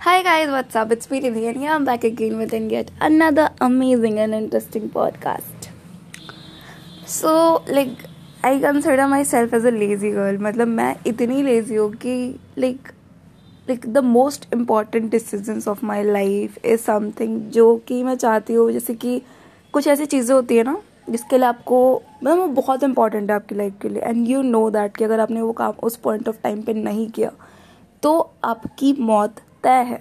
Hi guys, what's up? It's me Nidhi and I'm back again with yet another amazing and interesting podcast. So, like, I consider myself as a lazy girl. मतलब मैं इतनी lazy हूँ कि like like the most important decisions of my life is something जो कि मैं चाहती हूँ जैसे कि कुछ ऐसी चीज़ें होती है ना जिसके लिए आपको मतलब वो बहुत इंपॉर्टेंट है आपकी लाइफ के लिए एंड यू नो दैट कि अगर आपने वो काम उस पॉइंट ऑफ़ टाइम पे नहीं किया तो आपकी मौत तय है।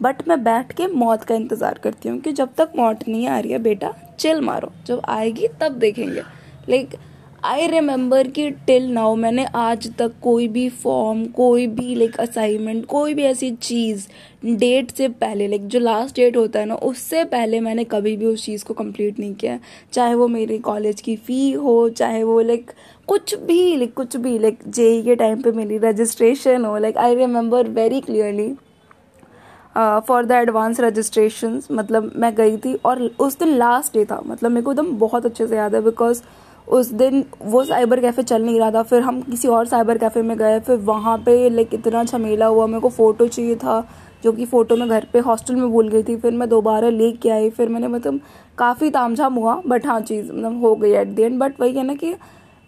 बट मैं बैठ के मौत का इंतज़ार करती हूँ कि जब तक मौत नहीं आ रही है, बेटा चिल मारो। जब आएगी, तब देखेंगे। लाइक आई रिमेंबर कि टिल नाउ मैंने आज तक कोई भी फॉर्म कोई भी लाइक असाइनमेंट कोई भी ऐसी चीज़ डेट से पहले लाइक जो लास्ट डेट होता है ना, उससे पहले मैंने कभी भी उस चीज़ को कंप्लीट नहीं किया। चाहे वो मेरे कॉलेज की फ़ी हो, चाहे वो लाइक कुछ भी लाइक कुछ भी लाइक जेई के टाइम पे मेरी रजिस्ट्रेशन हो like I remember very clearly for the advance registration मतलब मैं गई थी और उस दिन लास्ट डे था। मतलब मेरे को एकदम बहुत अच्छे से याद है बिकॉज़ उस दिन वो साइबर कैफ़े चल नहीं रहा था। फिर हम किसी और साइबर कैफ़े में गए, फिर वहाँ पे लाइक इतना झमेला हुआ। मेरे को फ़ोटो चाहिए था, जो कि फ़ोटो मैं घर पे हॉस्टल में भूल गई थी। फिर मैं दोबारा ले के आई। फिर मैंने मतलब काफ़ी तामझाम हुआ बट हाँ चीज़ मतलब हो गई एट द एंड बट वही है ना कि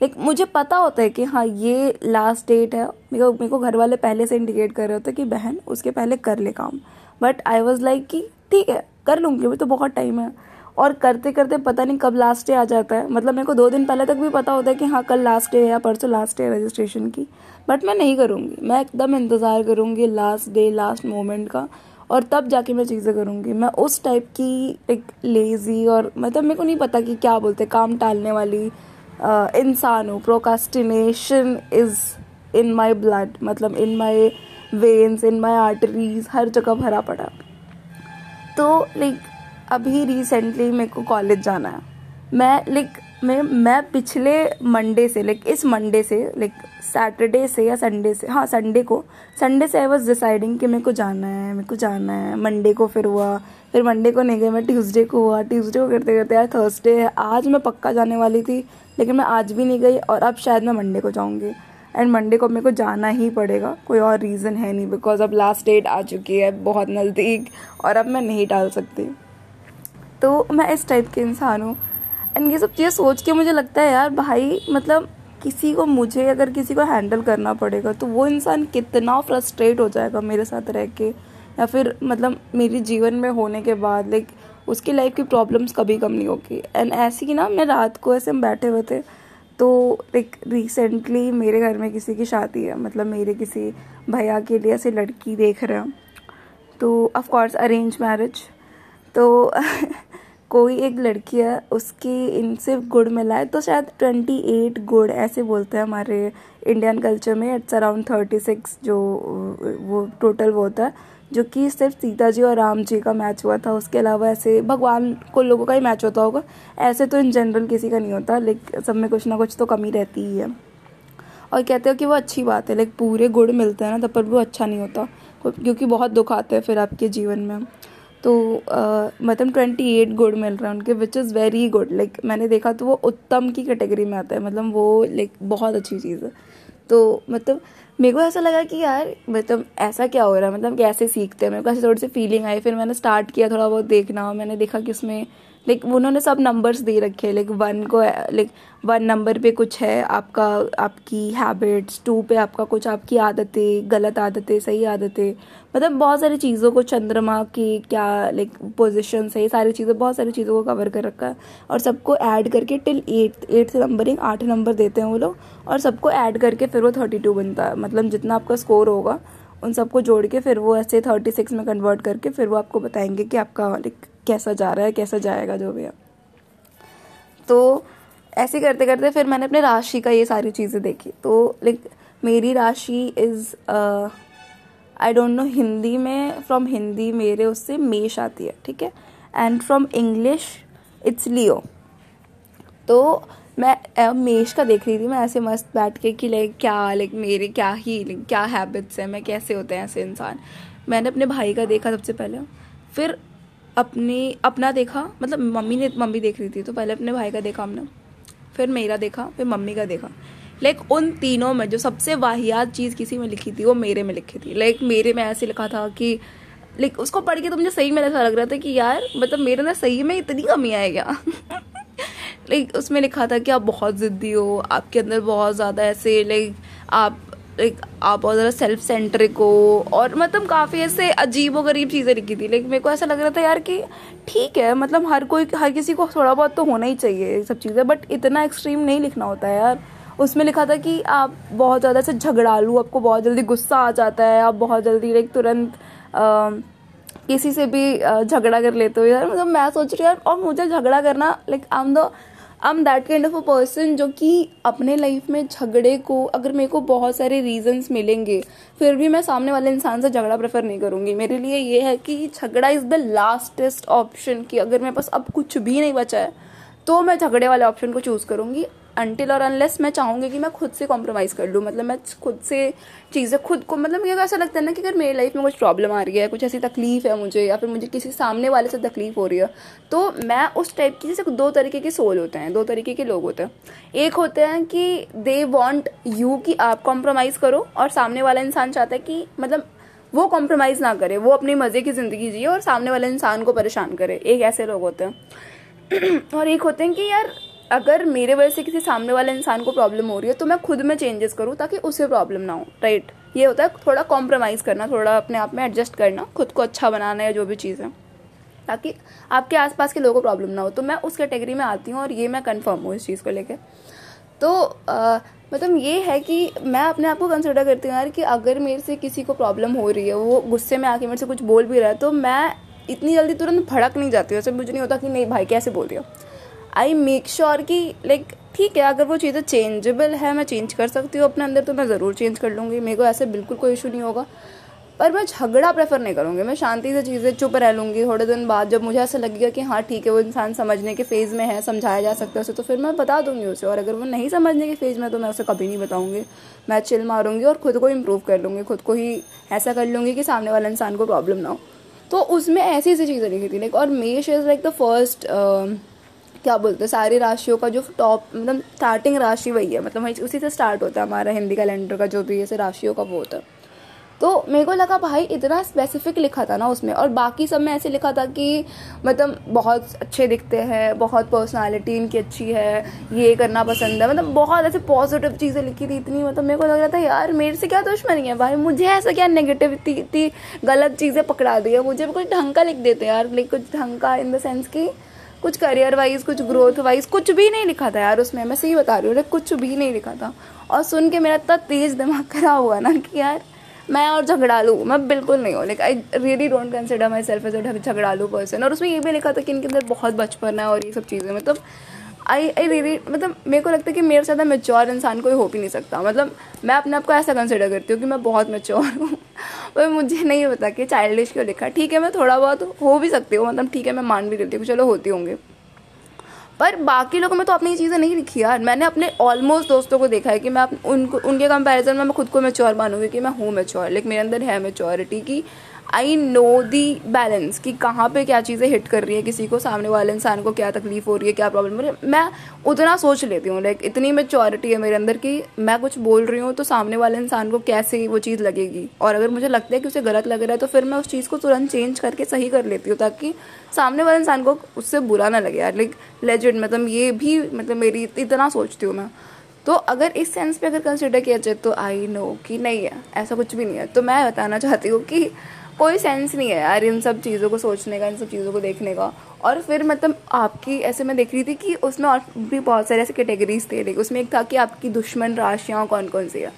लाइक मुझे पता होता है कि हाँ ये लास्ट डेट है। मेरे को मेरे को घर वाले पहले से इंडिकेट कर रहे होते कि बहन, उसके पहले कर ले काम। बट आई वॉज़ लाइक कि ठीक है, कर लूँगी, अभी तो बहुत टाइम है। और करते करते पता नहीं कब लास्ट डे आ जाता है। मतलब मेरे को दो दिन पहले तक भी पता होता है कि हाँ कल लास्ट डे है या परसों लास्ट डे रजिस्ट्रेशन की। बट मैं नहीं करूँगी। मैं एकदम इंतज़ार करूँगी लास्ट डे लास्ट मोमेंट का। और तब जाके मैं चीज़ें करूँगी। मैं उस टाइप की एक लेज़ी और मतलब मेरे को नहीं पता कि क्या बोलते काम टालने वाली। इंसान हूँ procrastination is in my blood मतलब in my veins in my arteries हर जगह भरा पड़ा तो लाइक अभी रिसेंटली मेरे को कॉलेज जाना है मैं लाइक मैं मैं पिछले मंडे से लाइक इस मंडे से लाइक सैटरडे से या संडे से हाँ संडे को संडे से आई वॉज़ डिसाइडिंग कि मेरे को जाना है मेरे को जाना है मंडे को फिर हुआ फिर मंडे को नहीं गए मैं ट्यूसडे को हुआ। ट्यूसडे को करते करते यार थर्सडे है। आज मैं पक्का जाने वाली थी, लेकिन मैं आज भी नहीं गई और अब शायद मैं मंडे को जाऊँगी। एंड मंडे को मेरे को जाना ही पड़ेगा। कोई और रीज़न है नहीं बिकॉज़ अब लास्ट डेट आ चुकी है, बहुत नज़दीक, और अब मैं नहीं डाल सकती। तो मैं इस टाइप के इंसान हूँ। एंड ये सब चीज़ें सोच के मुझे लगता है यार, भाई मतलब किसी को मुझे अगर किसी को हैंडल करना पड़ेगा तो वो इंसान कितना फ्रस्ट्रेट हो जाएगा मेरे साथ रह के। या फिर मतलब मेरे जीवन में होने के बाद लाइक उसकी लाइफ की प्रॉब्लम्स कभी कम नहीं होगी। एंड ऐसी कि ना, मैं रात को ऐसे हम बैठे हुए थे तो लाइक रिसेंटली मेरे घर में किसी की शादी है मतलब मेरे किसी भैया के लिए ऐसे लड़की देख रहे हैं। तो ऑफ़ कोर्स अरेंज मैरिज तो कोई एक लड़की है, उसकी इनसे गुड़ मिला है तो शायद ट्वेंटी एट गुड़ ऐसे बोलते हैं हमारे इंडियन कल्चर में इट्स अराउंड थर्टी सिक्स जो, वो टोटल वो होता है। जो कि सिर्फ़ सीता जी और राम जी का मैच हुआ था। उसके अलावा ऐसे भगवान को लोगों का ही मैच होता होगा। ऐसे तो इन जनरल किसी का नहीं होता लेकिन सब में कुछ ना कुछ तो कमी रहती ही है। और कहते हो कि वो अच्छी बात है लाइक पूरे गुड़ मिलते हैं ना, तब पर भी वो अच्छा नहीं होता, क्योंकि बहुत दुख आते हैं फिर आपके जीवन में। तो मतलब ट्वेंटी एट गुड मिल रहा है उनके which is very good like मैंने देखा तो वो उत्तम की कैटेगरी में आता है मतलब वो लाइक बहुत अच्छी चीज़ है। तो मतलब मेरे को ऐसा लगा कि यार मतलब ऐसा क्या हो रहा है? मतलब कैसे सीखते हैं? मेरे को ऐसे थोड़ी सी फीलिंग आई, फिर मैंने स्टार्ट किया थोड़ा बहुत देखना, मैंने देखा कि उसमें लाइक उन्होंने सब नंबर्स दे रखे हैं। लाइक वन को लाइक वन नंबर पे कुछ है आपका, आपकी हैबिट्स टू पे आपका कुछ, आपकी आदतें, गलत आदतें, सही आदतें। मतलब बहुत सारी चीज़ों को चंद्रमा की क्या लाइक पोजिशन है सारी चीज़ें, बहुत सारी चीज़ों को कवर कर रखा है। और सबको ऐड करके टिल एट एट से नंबरिंग आठ नंबर देते हैं वो लोग। और सबको ऐड करके फिर वो थर्टी टू बनता है। मतलब जितना आपका स्कोर होगा, उन सबको जोड़ के फिर वो ऐसे थर्टी सिक्स में कन्वर्ट करके फिर वो आपको बताएँगे कि आपका लाइक कैसा जा रहा है, कैसा जाएगा जो भी है। तो ऐसे करते करते फिर मैंने अपने राशि का ये सारी चीज़ें देखी। तो लाइक मेरी राशि is I don't know Hindi में फ्रॉम हिंदी मेरे उससे मेष आती है, ठीक है? And from English it's Leo तो मैं मेष का देख रही थी मैं ऐसे मस्त बैठ के कि लाइक क्या लाइक मेरे क्या ही क्या हैबिट्स हैं, मैं कैसे होते हैं ऐसे इंसान। मैंने अपने भाई का देखा सबसे पहले। फिर अपने, अपना देखा मतलब मम्मी ने, मम्मी देख रही थी तो पहले अपने भाई का देखा हमने, फिर मेरा देखा, फिर मम्मी का देखा। लाइक उन तीनों में जो सबसे वाहियात चीज़ किसी में लिखी थी, वो मेरे में लिखी थी। लाइक मेरे में ऐसे लिखा था कि लाइक उसको पढ़ के तो मुझे सही में ऐसा लग रहा था कि यार मतलब मेरे अंदर सही में इतनी कमी है क्या? लाइक उसमें लिखा था कि आप बहुत ज़िद्दी हो, आपके अंदर बहुत ज़्यादा ऐसे लाइक आप लाइक आप बहुत ज़्यादा सेल्फ सेंट्रिक हो और मतलब काफ़ी ऐसे अजीब गरीब चीज़ें लिखी थी। लेकिन मेरे को ऐसा लग रहा था यार कि ठीक है मतलब हर कोई, हर किसी को थोड़ा बहुत तो होना ही चाहिए सब चीज़ें बट इतना एक्सट्रीम नहीं लिखना होता है यार। उसमें लिखा था कि आप बहुत ज़्यादा से झगड़ालू, आपको बहुत जल्दी गुस्सा आ जाता है, आप बहुत जल्दी लाइक तुरंत किसी से भी झगड़ा कर लेते हो यार। मतलब मैं सोच रही हूँ यार, और मुझे झगड़ा करना like I am the I am that kind of a person जो कि अपने लाइफ में झगड़े को, अगर मेरे को बहुत सारे रीजंस मिलेंगे, फिर भी मैं सामने वाले इंसान से झगड़ा प्रेफर नहीं करूँगी। मेरे लिए ये है कि झगड़ा इज़ द लास्टेस्ट ऑप्शन कि अगर मेरे पास अब कुछ भी नहीं बचा है तो मैं झगड़े वाले ऑप्शन को चूज़ करूँगी। अनटिल और अनलेस मैं चाहूँगी कि मैं खुद से कॉम्प्रोमाइज़ कर लूँ मतलब मैं खुद से चीज़ें खुद को मतलब मुझे ऐसा लगता है ना कि अगर मेरी लाइफ में कुछ प्रॉब्लम आ रही है, कुछ ऐसी तकलीफ़ है मुझे, या फिर मुझे किसी सामने वाले से तकलीफ़ हो रही है तो मैं उस टाइप की, जैसे दो तरीके के सोल होते हैं, दो तरीके के लोग होते हैं। एक होते हैं कि दे वॉन्ट यू कि आप कॉम्प्रोमाइज़ करो, और सामने वाला इंसान चाहता है कि मतलब वो कॉम्प्रोमाइज़ ना करे, वो अपनी मज़े की ज़िंदगी जिए, और सामने वाले इंसान को परेशान करे। एक ऐसे लोग होते हैं। और एक होते हैं कि यार अगर मेरे वजह से किसी सामने वाले इंसान को प्रॉब्लम हो रही है तो मैं खुद में चेंजेस करूँ ताकि उसे प्रॉब्लम ना हो राइट ये होता है थोड़ा कॉम्प्रोमाइज़ करना थोड़ा अपने आप में एडजस्ट करना खुद को अच्छा बनाना या जो भी चीज़ है ताकि आपके आसपास के लोगों को प्रॉब्लम ना हो। तो मैं उस कैटेगरी में आती हूँ और ये मैं कन्फर्म हूँ इस चीज़ को लेकर तो आ, मतलब ये है कि मैं अपने आप को कंसिडर करती हूँ यार कि अगर मेरे से किसी को प्रॉब्लम हो रही है वो गुस्से में आके मेरे से कुछ बोल भी रहा है तो मैं इतनी जल्दी तुरंत भड़क नहीं जाती हूँ। ऐसे मुझे नहीं होता कि नहीं भाई कैसे बोल दिया आई मेक श्योर कि लाइक ठीक है, अगर वो चीज़ें चेंजेबल है, मैं चेंज कर सकती हूँ अपने अंदर तो मैं ज़रूर चेंज कर लूँगी। मेरे को ऐसे बिल्कुल कोई इशू नहीं होगा। पर मैं झगड़ा प्रेफर नहीं करूँगी। मैं शांति से चीज़ें चुप रह लूँगी। थोड़े दिन बाद जब मुझे ऐसा लगेगा कि हाँ ठीक है, वो इंसान समझने के फ़ेज़ में है, समझाया जा सकता है उसे तो फिर मैं बता दूँगी उसे। और अगर वो नहीं समझने के फ़ेज़ में तो मैं उसे कभी नहीं बताऊँगी। मैं चिल मारूँगी और खुद को इम्प्रूव कर लूँगी। खुद को ही ऐसा कर लूँगी कि सामने वाला इंसान को प्रॉब्लम ना हो। तो उसमें ऐसी ऐसी चीज़ें लिखी थी लाइक और Mesh is like the first क्या बोलते हैं, सारी राशियों का जो टॉप मतलब स्टार्टिंग राशि वही है मतलब उसी से स्टार्ट होता है हमारा हिंदी कैलेंडर का जो भी ऐसे राशियों का वो होता है। तो मेरे को लगा भाई इतना स्पेसिफिक लिखा था ना उसमें, और बाकी सब में ऐसे लिखा था कि मतलब बहुत अच्छे दिखते हैं, बहुत पर्सनालिटी इनकी अच्छी है, ये करना पसंद है मतलब बहुत ऐसे पॉजिटिव चीज़ें लिखी थी, इतनी मतलब मेरे को लग रहा था, यार, मेरे से क्या दुश्मनी है भाई? मुझे ऐसा क्या नेगेटिव इतनी गलत चीज़ें पकड़ा दी है, मुझे कुछ ढंग का लिख देते यार लाइक कुछ ढंग का इन द सेंस की कुछ करियर वाइज कुछ ग्रोथ वाइज कुछ भी नहीं लिखा था यार उसमें, मैं सही बता रही हूँ कुछ भी नहीं लिखा था। और सुन के मेरा इतना तेज दिमाग खराब हुआ ना कि यार, मैं और झगड़ा लूँ, मैं बिल्कुल नहीं हूँ like I really don't consider myself as a झगड़ालू पर्सन और उसमें ये भी लिखा था कि इनके अंदर बहुत बचपन है और ये सब चीज़ें मतलब आई आई रियली मतलब मेरे को लगता है कि मेरे से ज़्यादा मेच्योर इंसान कोई हो भी नहीं सकता। मतलब मैं अपने आप को ऐसा कंसिडर करती हूँ कि मैं बहुत मेच्योर हूँ। पर मुझे नहीं पता कि चाइल्डिश क्यों लिखा। ठीक है, मैं थोड़ा बहुत हो भी सकती हूँ मतलब ठीक है, मैं मान भी लेती हूँ, चलो होती होंगे। पर बाकी लोगों में तो अपनी चीज़ें नहीं लिखी यार। मैंने अपने ऑलमोस्ट दोस्तों को देखा है कि मैं उनको, उनके कंपैरिजन में मैं खुद को मेच्योर मानूँगी कि मैं हूँ मेच्योर लेकिन मेरे अंदर है मेच्योरिटी की आई नो दी बैलेंस कि कहाँ पे क्या चीज़ें हिट कर रही है किसी को, सामने वाले इंसान को क्या तकलीफ़ हो रही है, क्या प्रॉब्लम हो रही है। मैं उतना सोच लेती हूँ लाइक इतनी मेच्योरिटी है मेरे अंदर कि मैं कुछ बोल रही हूँ तो सामने वाले इंसान को कैसे वो चीज़ लगेगी। और अगर मुझे लगता है कि उसे गलत लग रहा है तो फिर मैं उस चीज़ को तुरंत चेंज करके सही कर लेती हूँ ताकि सामने वाले इंसान को उससे बुरा ना लगे यार। लाइक लेजेंड मतलब ये भी मतलब मेरी इतना सोचती हूँ मैं। तो अगर इस सेंस पे अगर कंसिडर किया जाए तो आई नो कि नहीं है, ऐसा कुछ भी नहीं है। तो मैं बताना चाहती हूँ कि कोई सेंस नहीं है यार इन सब चीज़ों को सोचने का, इन सब चीज़ों को देखने का। और फिर मतलब आपकी, ऐसे मैं देख रही थी कि उसमें और भी बहुत सारे ऐसे कैटेगरीज थे देखो उसमें एक था कि आपकी दुश्मन राशियाँ कौन कौन सी है।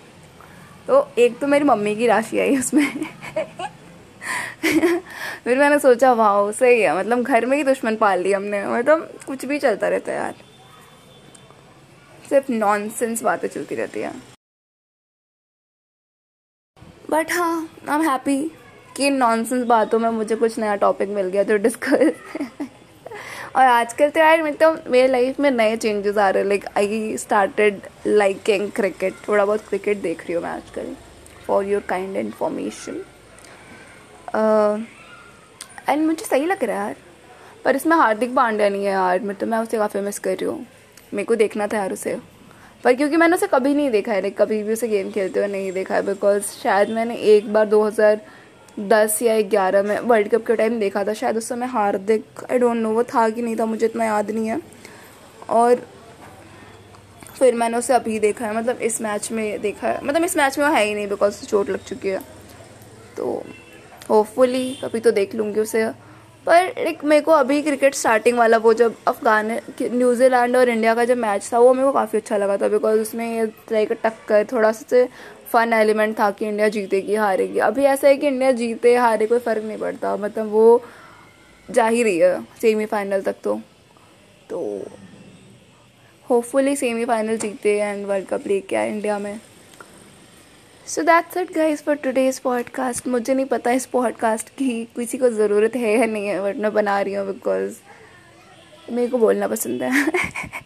तो एक तो मेरी मम्मी की राशि आई उसमें। फिर मैंने सोचा वाह सही है मतलब घर में ही दुश्मन पाल लिया हमने। मतलब कुछ भी चलता रहता है यार। सिर्फ़ नॉनसेंस बातें चलती रहती है। बट हाँ आई एम हैप्पी कि नॉनसेंस बातों में मुझे कुछ नया टॉपिक मिल गया तो डिस्कस और आजकल तो यार मतलब मेरे लाइफ में नए चेंजेस आ रहे हैं। Like I started liking cricket थोड़ा बहुत क्रिकेट देख रही हूँ मैं आजकल। For your kind information and मुझे सही लग रहा है यार। पर इसमें हार्दिक पांड्या नहीं है यार। मतलब मैं उसे काफ़ी मिस कर रही हूँ। मेरे को देखना था यार उसे। पर क्योंकि मैंने उसे कभी नहीं देखा है। लाइक कभी भी उसे गेम खेलते हुए नहीं देखा है। बिकॉज़ शायद मैंने एक बार 2000 दस या ग्यारह, में वर्ल्ड कप के टाइम देखा था, शायद उस समय हार्दिक आई डोंट नो वो था कि नहीं था, मुझे इतना याद नहीं है। और फिर मैंने उसे अभी देखा है मतलब इस मैच में देखा है। मतलब इस मैच में वो है ही नहीं बिकॉज़ चोट लग चुकी है। तो होपफुली कभी तो देख लूँगी उसे। पर लाइक मेरे को अभी क्रिकेट स्टार्टिंग वाला वो जब अफगान न्यूजीलैंड और इंडिया का जब मैच था, वो मेरे को काफ़ी अच्छा लगा था बिकॉज़ उसमें लाइक टक्कर थोड़ा सा फन एलिमेंट था कि इंडिया जीतेगी हारेगी। अभी ऐसा है कि इंडिया जीते, हारे कोई फ़र्क नहीं पड़ता। मतलब वो जा ही रही है सेमीफाइनल तक तो। तो होपफुली सेमीफाइनल जीते एंड वर्ल्ड कप लेके आए इंडिया में। So that's it guys for today's podcast मुझे नहीं पता इस पॉडकास्ट की किसी को ज़रूरत है या नहीं है बट मैं बना रही हूँ बिकॉज़ मेरे को बोलना पसंद है।